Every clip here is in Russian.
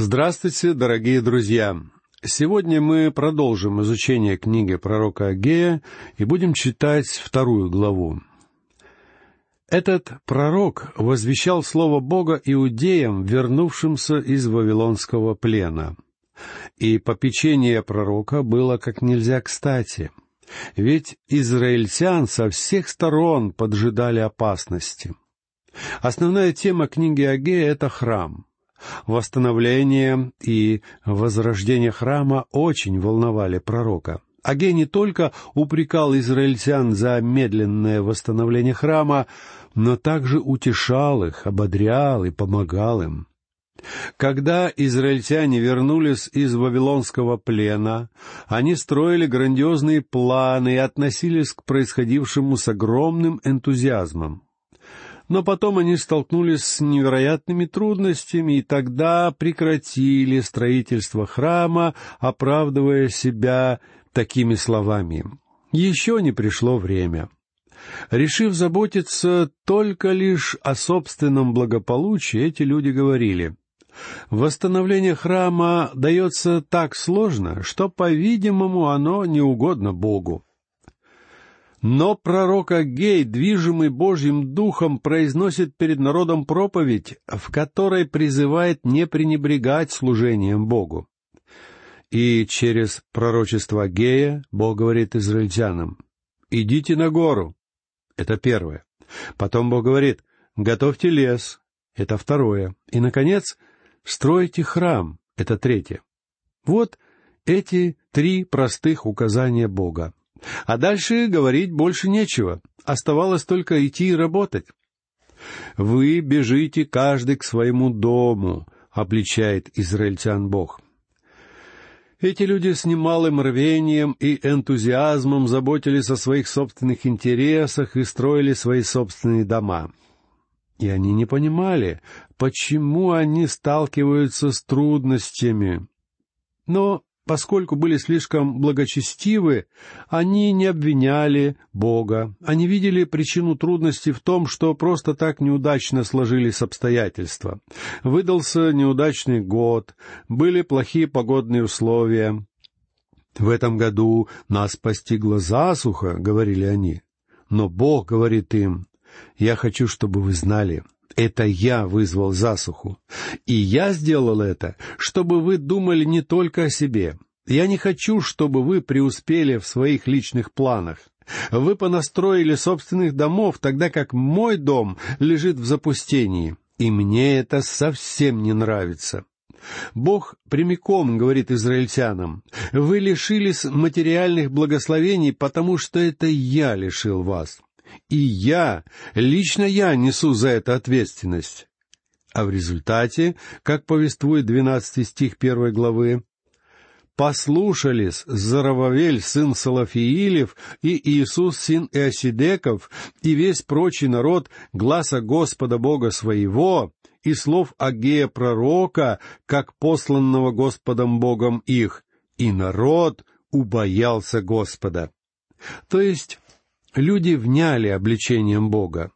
Здравствуйте, дорогие друзья! Сегодня мы продолжим изучение книги пророка Агея и будем читать вторую главу. Этот пророк возвещал слово Бога иудеям, вернувшимся из Вавилонского плена. И попечение пророка было как нельзя кстати, ведь израильтян со всех сторон поджидали опасности. Основная тема книги Агея — это храм — Восстановление и возрождение храма очень волновали пророка. Агей не только упрекал израильтян за медленное восстановление храма, но также утешал их, ободрял и помогал им. Когда израильтяне вернулись из Вавилонского плена, они строили грандиозные планы и относились к происходившему с огромным энтузиазмом. Но потом они столкнулись с невероятными трудностями и тогда прекратили строительство храма, оправдывая себя такими словами. Еще не пришло время. Решив заботиться только лишь о собственном благополучии, эти люди говорили, «Восстановление храма дается так сложно, что, по-видимому, оно не угодно Богу». Но пророк Агей, движимый Божьим Духом, произносит перед народом проповедь, в которой призывает не пренебрегать служением Богу. И через пророчество Агея Бог говорит израильтянам, «Идите на гору». Это первое. Потом Бог говорит, «Готовьте лес». Это второе. И, наконец, «Стройте храм». Это третье. Вот эти три простых указания Бога. А дальше говорить больше нечего. Оставалось только идти и работать. «Вы бежите каждый к своему дому», — обличает израильтян Бог. Эти люди с немалым рвением и энтузиазмом заботились о своих собственных интересах и строили свои собственные дома. И они не понимали, почему они сталкиваются с трудностями. Но Поскольку были слишком благочестивы, они не обвиняли Бога, они видели причину трудности в том, что просто так неудачно сложились обстоятельства. Выдался неудачный год, были плохие погодные условия. «В этом году нас постигла засуха», — говорили они. Но Бог говорит им, «Я хочу, чтобы вы знали, это я вызвал засуху. И я сделал это, чтобы вы думали не только о себе. Я не хочу, чтобы вы преуспели в своих личных планах. Вы понастроили собственных домов, тогда как мой дом лежит в запустении. И мне это совсем не нравится. Бог прямиком говорит израильтянам, «Вы лишились материальных благословений, потому что это я лишил вас. И я, лично я несу за это ответственность. А в результате, как повествует двенадцатый стих первой главы, послушались Зарававель, сын Салафиилев, и Иисус, сын Иосидеков, и весь прочий народ гласа Господа Бога своего, и слов Агея пророка, как посланного Господом Богом их, и народ убоялся Господа. То есть Люди вняли обличением Бога.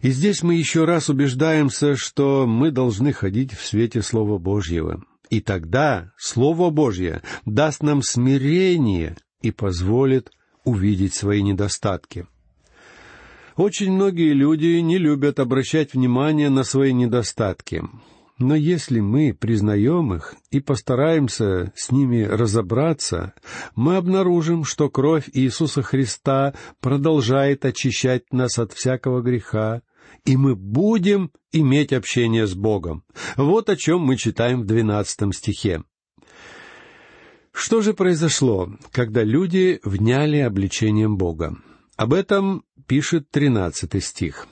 И здесь мы еще раз убеждаемся, что мы должны ходить в свете Слова Божьего. И тогда Слово Божье даст нам смирение и позволит увидеть свои недостатки. Очень многие люди не любят обращать внимание на свои недостатки. Но если мы признаем их и постараемся с ними разобраться, мы обнаружим, что кровь Иисуса Христа продолжает очищать нас от всякого греха, и мы будем иметь общение с Богом. Вот о чем мы читаем в двенадцатом стихе. Что же произошло, когда люди вняли обличением Бога? Об этом пишет тринадцатый стих.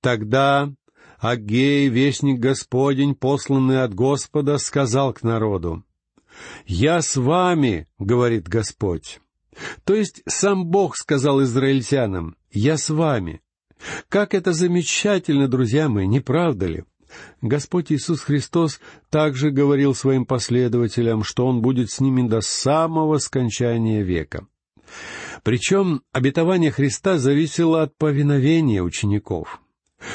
«Тогда Агей, вестник Господень, посланный от Господа, сказал к народу, «Я с вами, — говорит Господь». То есть сам Бог сказал израильтянам, «Я с вами». Как это замечательно, друзья мои, не правда ли? Господь Иисус Христос также говорил своим последователям, что Он будет с ними до самого скончания века. Причем обетование Христа зависело от повиновения учеников.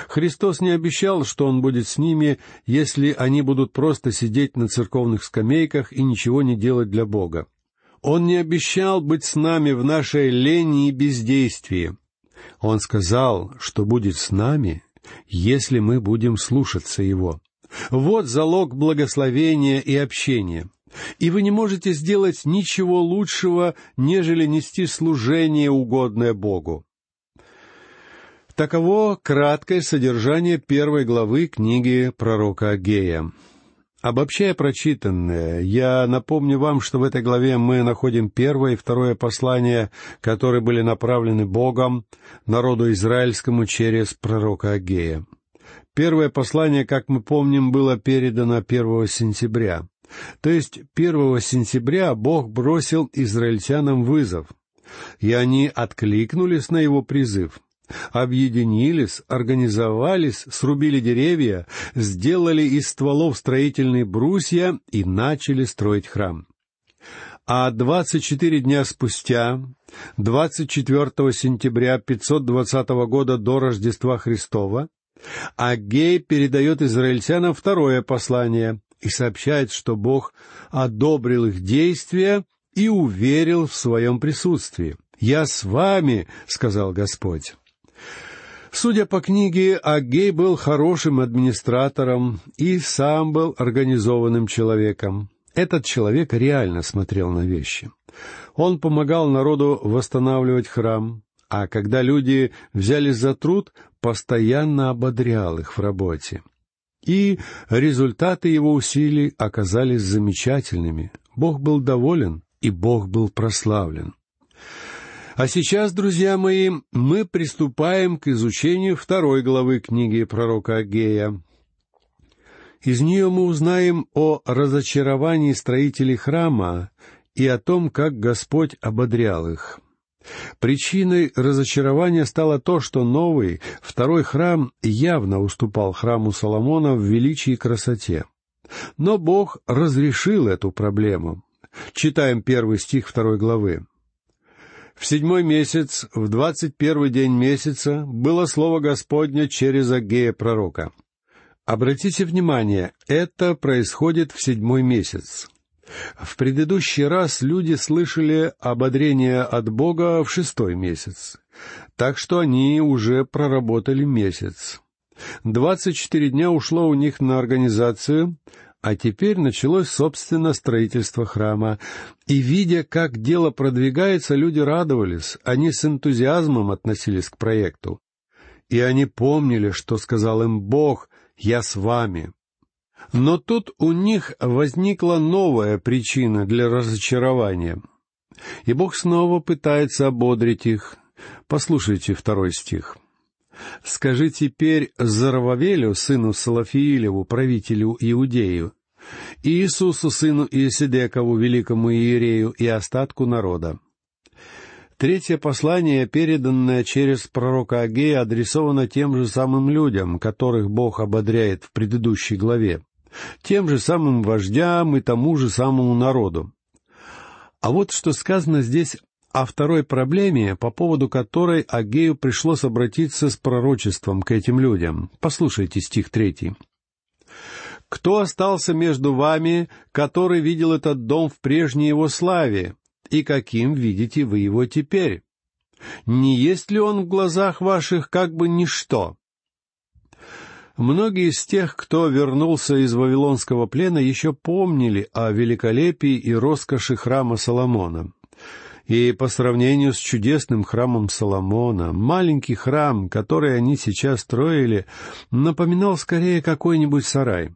Христос не обещал, что Он будет с ними, если они будут просто сидеть на церковных скамейках и ничего не делать для Бога. Он не обещал быть с нами в нашей лени и бездействии. Он сказал, что будет с нами, если мы будем слушаться Его. Вот залог благословения и общения. И вы не можете сделать ничего лучшего, нежели нести служение, угодное Богу. Таково краткое содержание первой главы книги пророка Агея. Обобщая прочитанное, я напомню вам, что в этой главе мы находим первое и второе послание, которые были направлены Богом народу израильскому через пророка Агея. Первое послание, как мы помним, было передано 1 сентября. То есть 1 сентября Бог бросил израильтянам вызов, и они откликнулись на его призыв объединились, организовались, срубили деревья, сделали из стволов строительные брусья и начали строить храм. А двадцать четыре дня спустя, 24 сентября 520 года до Рождества Христова, Агей передает израильтянам второе послание и сообщает, что Бог одобрил их действия и уверил в своем присутствии. «Я с вами», — сказал Господь. Судя по книге, Агей был хорошим администратором и сам был организованным человеком. Этот человек реально смотрел на вещи. Он помогал народу восстанавливать храм, а когда люди взялись за труд, постоянно ободрял их в работе. И результаты его усилий оказались замечательными. Бог был доволен, и Бог был прославлен. А сейчас, друзья мои, мы приступаем к изучению второй главы книги пророка Агея. Из нее мы узнаем о разочаровании строителей храма и о том, как Господь ободрял их. Причиной разочарования стало то, что новый, второй храм явно уступал храму Соломона в величии и красоте. Но Бог разрешил эту проблему. Читаем первый стих второй главы. В седьмой месяц, в двадцать первый день месяца, было слово Господне через Агея пророка. Обратите внимание, это происходит в седьмой месяц. В предыдущий раз люди слышали ободрение от Бога в шестой месяц, так что они уже проработали месяц. Двадцать четыре дня ушло у них на организацию, а теперь началось, собственно, строительство храма. И, видя, как дело продвигается, люди радовались, они с энтузиазмом относились к проекту. И они помнили, что сказал им Бог «Я с вами». Но тут у них возникла новая причина для разочарования. И Бог снова пытается ободрить их. Послушайте второй стих. Скажи теперь Зарававелю, сыну Салафиилеву, правителю Иудею, Иисусу, сыну Иесидекову, великому иерею и остатку народа. Третье послание, переданное через пророка Агея, адресовано тем же самым людям, которых Бог ободряет в предыдущей главе, тем же самым вождям и тому же самому народу. А вот что сказано здесь о второй проблеме, по поводу которой Агею пришлось обратиться с пророчеством к этим людям. Послушайте стих третий. «Кто остался между вами, который видел этот дом в прежней его славе, и каким видите вы его теперь? Не есть ли он в глазах ваших как бы ничто?» Многие из тех, кто вернулся из Вавилонского плена, еще помнили о великолепии и роскоши храма Соломона и по сравнению с чудесным храмом Соломона, маленький храм, который они сейчас строили, напоминал скорее какой-нибудь сарай.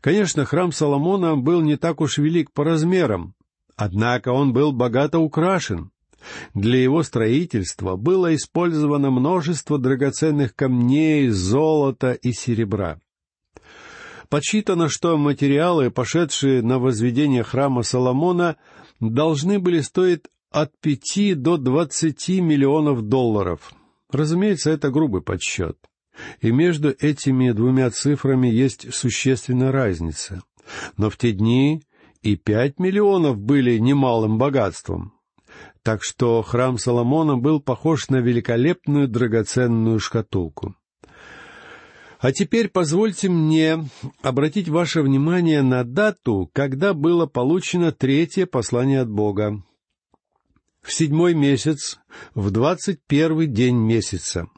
Конечно, храм Соломона был не так уж велик по размерам, однако он был богато украшен. Для его строительства было использовано множество драгоценных камней, золота и серебра. Подсчитано, что материалы, пошедшие на возведение храма Соломона, должны были стоить от пяти до двадцати миллионов долларов. Разумеется, это грубый подсчет. И между этими двумя цифрами есть существенная разница. Но в те дни и пять миллионов были немалым богатством. Так что храм Соломона был похож на великолепную драгоценную шкатулку. А теперь позвольте мне обратить ваше внимание на дату, когда было получено третье послание от Бога. В седьмой месяц, в двадцать первый день месяца.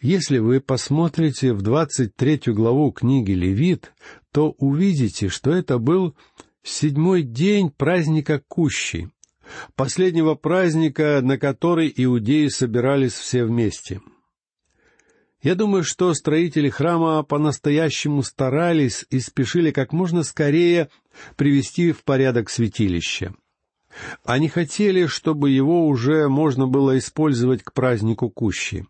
Если вы посмотрите в двадцать третью главу книги Левит, то увидите, что это был седьмой день праздника Кущи, последнего праздника, на который иудеи собирались все вместе — я думаю, что строители храма по-настоящему старались и спешили как можно скорее привести в порядок святилище. Они хотели, чтобы его уже можно было использовать к празднику Кущи.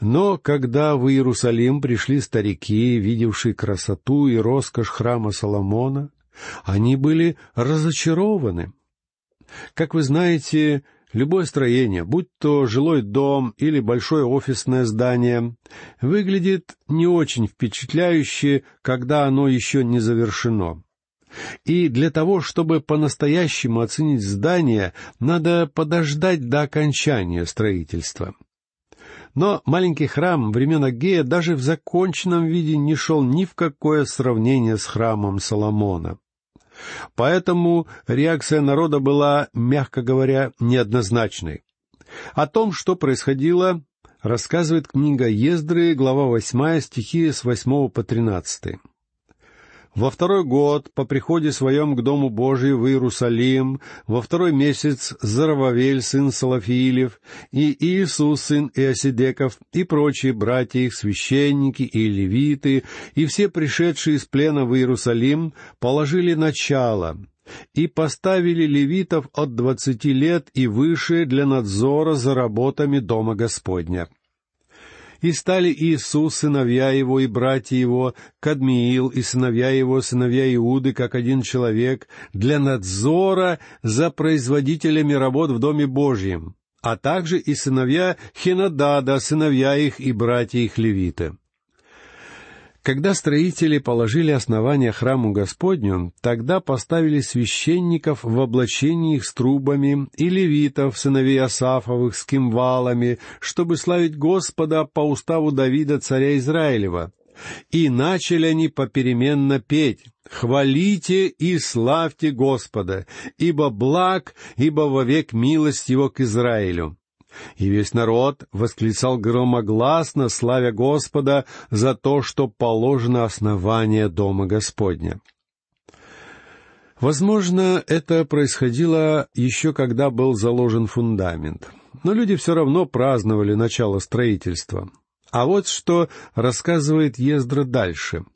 Но когда в Иерусалим пришли старики, видевшие красоту и роскошь храма Соломона, они были разочарованы. Как вы знаете, Любое строение, будь то жилой дом или большое офисное здание, выглядит не очень впечатляюще, когда оно еще не завершено. И для того, чтобы по-настоящему оценить здание, надо подождать до окончания строительства. Но маленький храм времен Агея даже в законченном виде не шел ни в какое сравнение с храмом Соломона. Поэтому реакция народа была, мягко говоря, неоднозначной. О том, что происходило, рассказывает книга Ездры, глава восьмая, стихи с восьмого по тринадцатый. Во второй год по приходе своем к Дому Божию в Иерусалим, во второй месяц Зарававель, сын Салафиилев, и Иисус, сын Иосидеков, и прочие братья их, священники и левиты, и все пришедшие из плена в Иерусалим, положили начало, и поставили левитов от двадцати лет и выше для надзора за работами Дома Господня. И стали Иисус, сыновья его и братья его, Кадмиил и сыновья его, сыновья Иуды, как один человек, для надзора за производителями работ в Доме Божьем, а также и сыновья Хенадада, сыновья их и братья их левиты. Когда строители положили основание храму Господню, тогда поставили священников в облачении с трубами и левитов, сыновей Асафовых, с кимвалами, чтобы славить Господа по уставу Давида, царя Израилева. И начали они попеременно петь «Хвалите и славьте Господа, ибо благ, ибо вовек милость Его к Израилю» и весь народ восклицал громогласно, славя Господа за то, что положено основание Дома Господня. Возможно, это происходило еще когда был заложен фундамент, но люди все равно праздновали начало строительства. А вот что рассказывает Ездра дальше —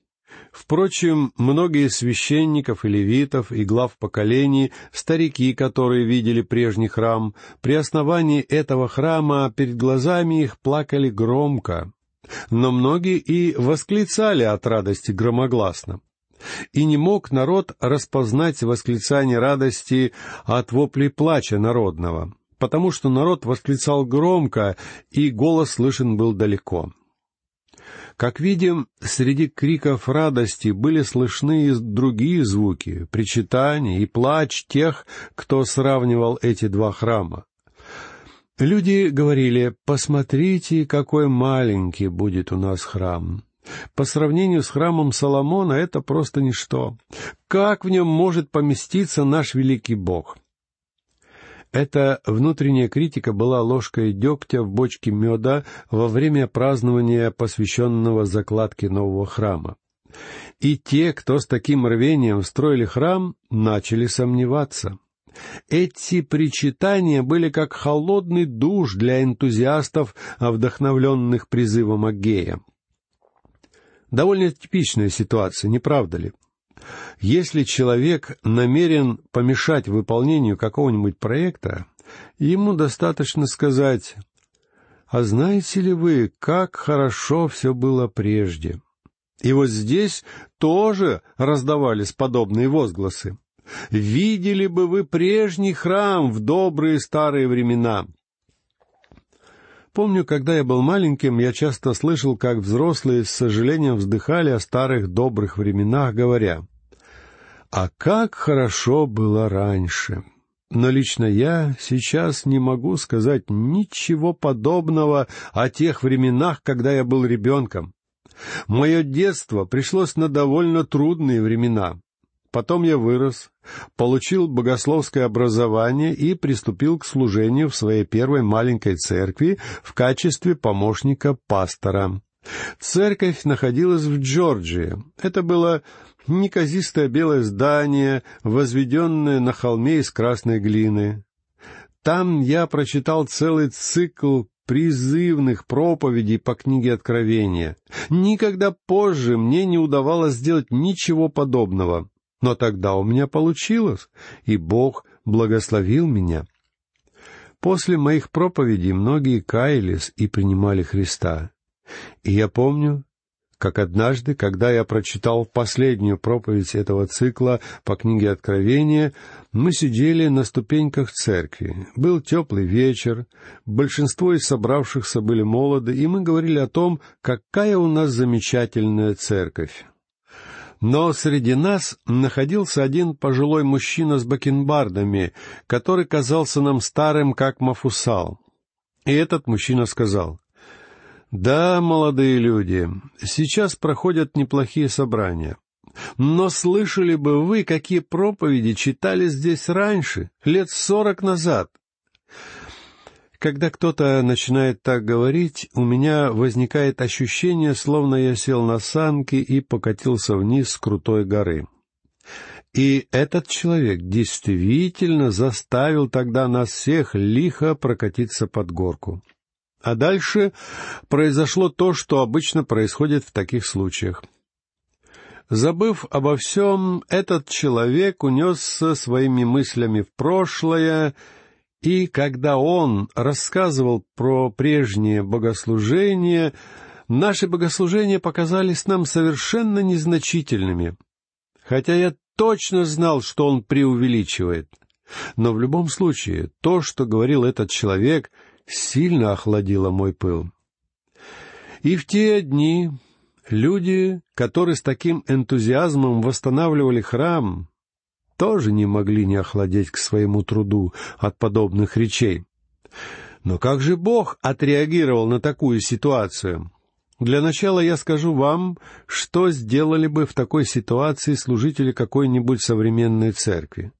Впрочем, многие священников и левитов и глав поколений, старики, которые видели прежний храм, при основании этого храма перед глазами их плакали громко, но многие и восклицали от радости громогласно. И не мог народ распознать восклицание радости от воплей плача народного, потому что народ восклицал громко, и голос слышен был далеко. Как видим, среди криков радости были слышны и другие звуки, причитания и плач тех, кто сравнивал эти два храма. Люди говорили, «Посмотрите, какой маленький будет у нас храм». По сравнению с храмом Соломона это просто ничто. Как в нем может поместиться наш великий Бог? Эта внутренняя критика была ложкой дегтя в бочке меда во время празднования, посвященного закладке нового храма. И те, кто с таким рвением строили храм, начали сомневаться. Эти причитания были как холодный душ для энтузиастов, вдохновленных призывом Агея. Довольно типичная ситуация, не правда ли? Если человек намерен помешать выполнению какого-нибудь проекта, ему достаточно сказать «А знаете ли вы, как хорошо все было прежде?» И вот здесь тоже раздавались подобные возгласы. «Видели бы вы прежний храм в добрые старые времена!» Помню, когда я был маленьким, я часто слышал, как взрослые с сожалением вздыхали о старых добрых временах, говоря, а как хорошо было раньше! Но лично я сейчас не могу сказать ничего подобного о тех временах, когда я был ребенком. Мое детство пришлось на довольно трудные времена. Потом я вырос, получил богословское образование и приступил к служению в своей первой маленькой церкви в качестве помощника пастора. Церковь находилась в Джорджии. Это было неказистое белое здание, возведенное на холме из красной глины. Там я прочитал целый цикл призывных проповедей по книге Откровения. Никогда позже мне не удавалось сделать ничего подобного. Но тогда у меня получилось, и Бог благословил меня. После моих проповедей многие каялись и принимали Христа. И я помню, как однажды, когда я прочитал последнюю проповедь этого цикла по книге Откровения, мы сидели на ступеньках церкви. Был теплый вечер, большинство из собравшихся были молоды, и мы говорили о том, какая у нас замечательная церковь. Но среди нас находился один пожилой мужчина с бакенбардами, который казался нам старым, как Мафусал. И этот мужчина сказал, «Да, молодые люди, сейчас проходят неплохие собрания. Но слышали бы вы, какие проповеди читали здесь раньше, лет сорок назад? Когда кто-то начинает так говорить, у меня возникает ощущение, словно я сел на санки и покатился вниз с крутой горы. И этот человек действительно заставил тогда нас всех лихо прокатиться под горку. А дальше произошло то, что обычно происходит в таких случаях. Забыв обо всем, этот человек унесся своими мыслями в прошлое и когда он рассказывал про прежние богослужения, наши богослужения показались нам совершенно незначительными. Хотя я точно знал, что он преувеличивает. Но в любом случае, то, что говорил этот человек, сильно охладило мой пыл. И в те дни люди, которые с таким энтузиазмом восстанавливали храм, тоже не могли не охладеть к своему труду от подобных речей. Но как же Бог отреагировал на такую ситуацию? Для начала я скажу вам, что сделали бы в такой ситуации служители какой-нибудь современной церкви.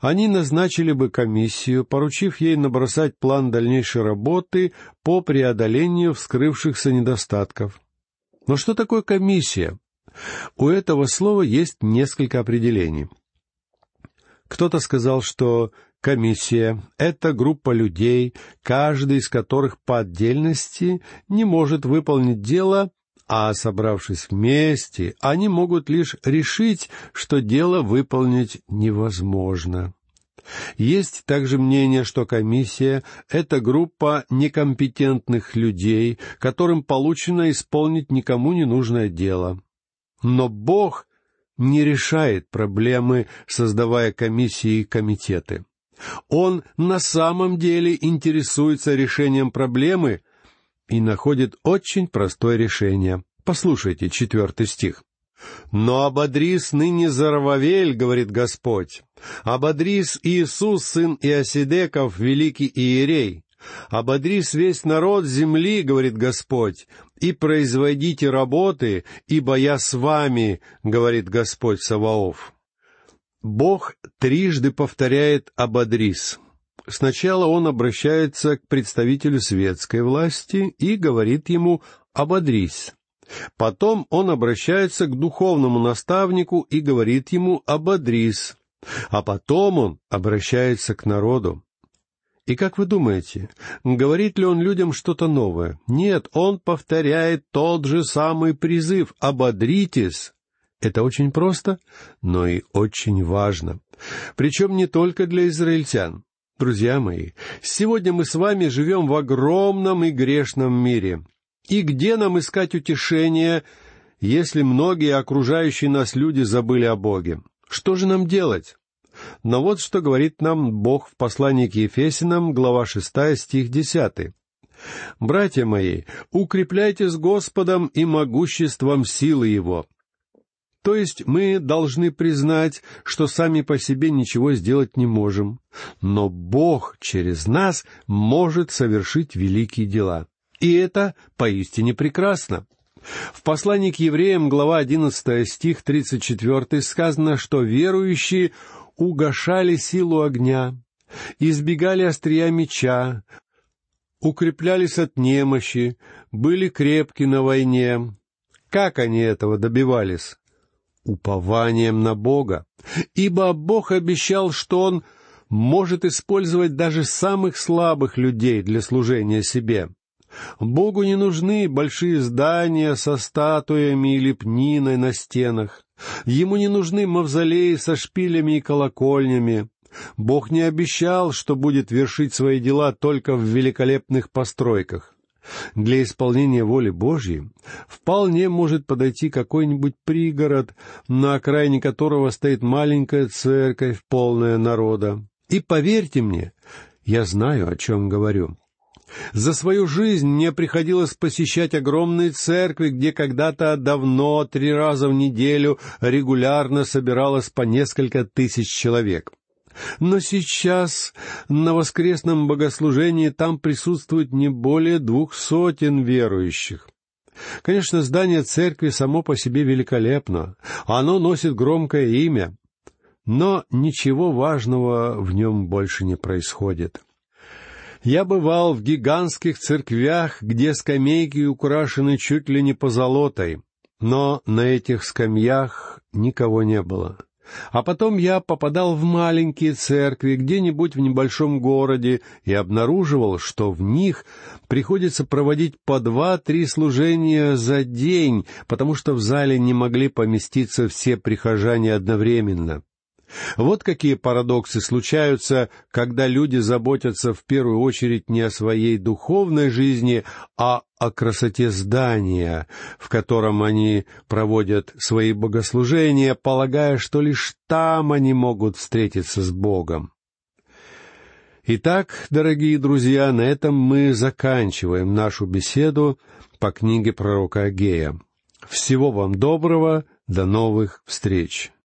Они назначили бы комиссию, поручив ей набросать план дальнейшей работы по преодолению вскрывшихся недостатков. Но что такое комиссия? У этого слова есть несколько определений. Кто-то сказал, что комиссия — это группа людей, каждый из которых по отдельности не может выполнить дело, а собравшись вместе, они могут лишь решить, что дело выполнить невозможно. Есть также мнение, что комиссия — это группа некомпетентных людей, которым получено исполнить никому не нужное дело. Но Бог не решает проблемы, создавая комиссии и комитеты. Он на самом деле интересуется решением проблемы и находит очень простое решение. Послушайте четвертый стих. «Но ободрис ныне Зарававель, — говорит Господь, — ободрис Иисус, сын Иосидеков, великий Иерей, «Ободрись весь народ земли, — говорит Господь, — и производите работы, ибо я с вами, — говорит Господь Саваоф». Бог трижды повторяет «ободрись». Сначала он обращается к представителю светской власти и говорит ему «ободрись». Потом он обращается к духовному наставнику и говорит ему «ободрись». А потом он обращается к народу. И как вы думаете, говорит ли он людям что-то новое? Нет, он повторяет тот же самый призыв «ободритесь». Это очень просто, но и очень важно. Причем не только для израильтян. Друзья мои, сегодня мы с вами живем в огромном и грешном мире. И где нам искать утешение, если многие окружающие нас люди забыли о Боге? Что же нам делать? Но вот что говорит нам Бог в послании к Ефесинам, глава шестая, стих десятый. «Братья мои, укрепляйтесь Господом и могуществом силы Его». То есть мы должны признать, что сами по себе ничего сделать не можем, но Бог через нас может совершить великие дела. И это поистине прекрасно. В послании к евреям, глава 11, стих 34, сказано, что верующие угошали силу огня, избегали острия меча, укреплялись от немощи, были крепки на войне. Как они этого добивались? Упованием на Бога. Ибо Бог обещал, что Он может использовать даже самых слабых людей для служения себе. Богу не нужны большие здания со статуями и лепниной на стенах. Ему не нужны мавзолеи со шпилями и колокольнями. Бог не обещал, что будет вершить свои дела только в великолепных постройках. Для исполнения воли Божьей вполне может подойти какой-нибудь пригород, на окраине которого стоит маленькая церковь, полная народа. И поверьте мне, я знаю, о чем говорю. За свою жизнь мне приходилось посещать огромные церкви, где когда-то давно, три раза в неделю, регулярно собиралось по несколько тысяч человек. Но сейчас на воскресном богослужении там присутствует не более двух сотен верующих. Конечно, здание церкви само по себе великолепно, оно носит громкое имя, но ничего важного в нем больше не происходит. Я бывал в гигантских церквях, где скамейки украшены чуть ли не позолотой, но на этих скамьях никого не было. А потом я попадал в маленькие церкви где-нибудь в небольшом городе и обнаруживал, что в них приходится проводить по два-три служения за день, потому что в зале не могли поместиться все прихожане одновременно. Вот какие парадоксы случаются, когда люди заботятся в первую очередь не о своей духовной жизни, а о красоте здания, в котором они проводят свои богослужения, полагая, что лишь там они могут встретиться с Богом. Итак, дорогие друзья, на этом мы заканчиваем нашу беседу по книге пророка Агея. Всего вам доброго, до новых встреч!